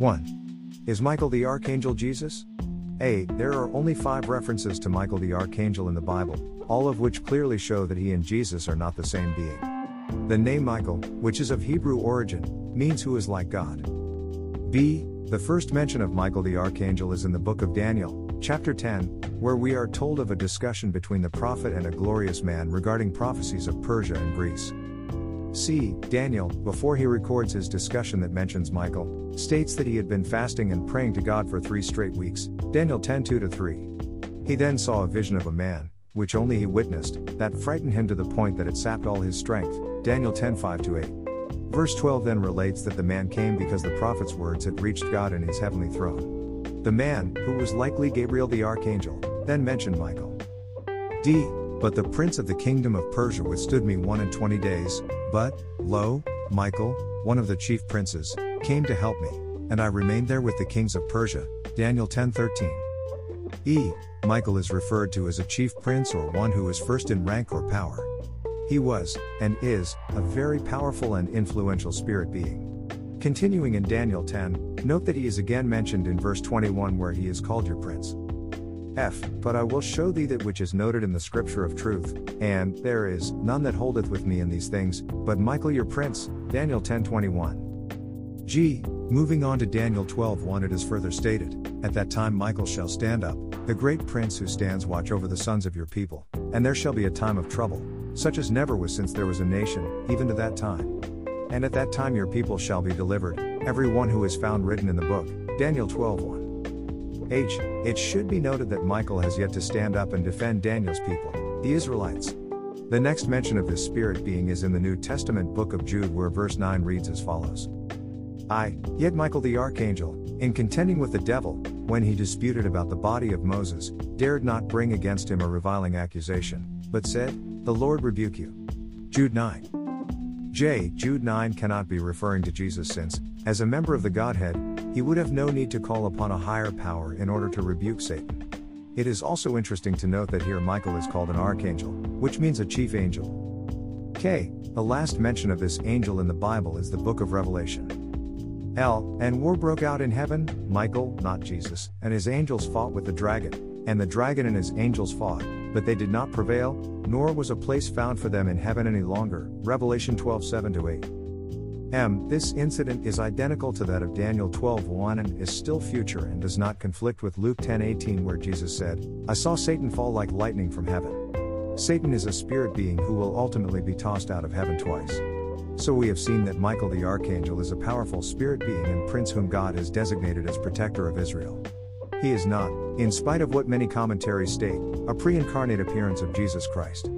1. Is Michael the Archangel Jesus? A. There are only five references to Michael the Archangel in the Bible, all of which clearly show that he and Jesus are not the same being. The name Michael, which is of Hebrew origin, means who is like God. B. The first mention of Michael the Archangel is in the book of Daniel, chapter 10, where we are told of a discussion between the prophet and a glorious man regarding prophecies of Persia and Greece. C. Daniel, before he records his discussion that mentions Michael, states that he had been fasting and praying to God for three straight weeks, Daniel 10 2 3. He then saw a vision of a man, which only he witnessed, that frightened him to the point that it sapped all his strength, Daniel 10 5 8. Verse 12 then relates that the man came because the prophet's words had reached God in his heavenly throne. The man, who was likely Gabriel the archangel, then mentioned Michael. D. But the prince of the kingdom of Persia withstood me one and twenty days, but, lo, Michael, one of the chief princes, came to help me, and I remained there with the kings of Persia. Daniel 10:13. E. Michael is referred to as a chief prince or one who is first in rank or power. He was, and is, a very powerful and influential spirit being. Continuing in Daniel 10, note that he is again mentioned in verse 21 where he is called your prince. F. But I will show thee that which is noted in the scripture of truth, and there is none that holdeth with me in these things, but Michael your prince. Daniel 10:21. G. Moving on to Daniel 12:1 it is further stated, At that time Michael shall stand up, the great prince who stands watch over the sons of your people, and there shall be a time of trouble, such as never was since there was a nation, even to that time. And at that time your people shall be delivered, every one who is found written in the book. Daniel 12:1. H. It should be noted that Michael has yet to stand up and defend Daniel's people, the Israelites. The next mention of this spirit being is in the New Testament book of Jude, where verse 9 reads as follows I, yet Michael the archangel, in contending with the devil, when he disputed about the body of Moses, dared not bring against him a reviling accusation, but said, The Lord rebuke you. Jude 9. J. Jude 9 cannot be referring to Jesus since, as a member of the Godhead, he would have no need to call upon a higher power in order to rebuke Satan. It is also interesting to note that here Michael is called an archangel, which means a chief angel. K. The last mention of this angel in the Bible is the book of Revelation. L. And war broke out in heaven, Michael, not Jesus, and his angels fought with the dragon, and the dragon and his angels fought, but they did not prevail, nor was a place found for them in heaven any longer. Revelation 12 7 8. M. This incident is identical to that of Daniel 12:1 and is still future and does not conflict with Luke 10:18 where Jesus said, "I saw Satan fall like lightning from heaven." Satan is a spirit being who will ultimately be tossed out of heaven twice. So we have seen that Michael the archangel is a powerful spirit being and prince whom God has designated as protector of Israel. He is not, in spite of what many commentaries state, a pre-incarnate appearance of Jesus Christ.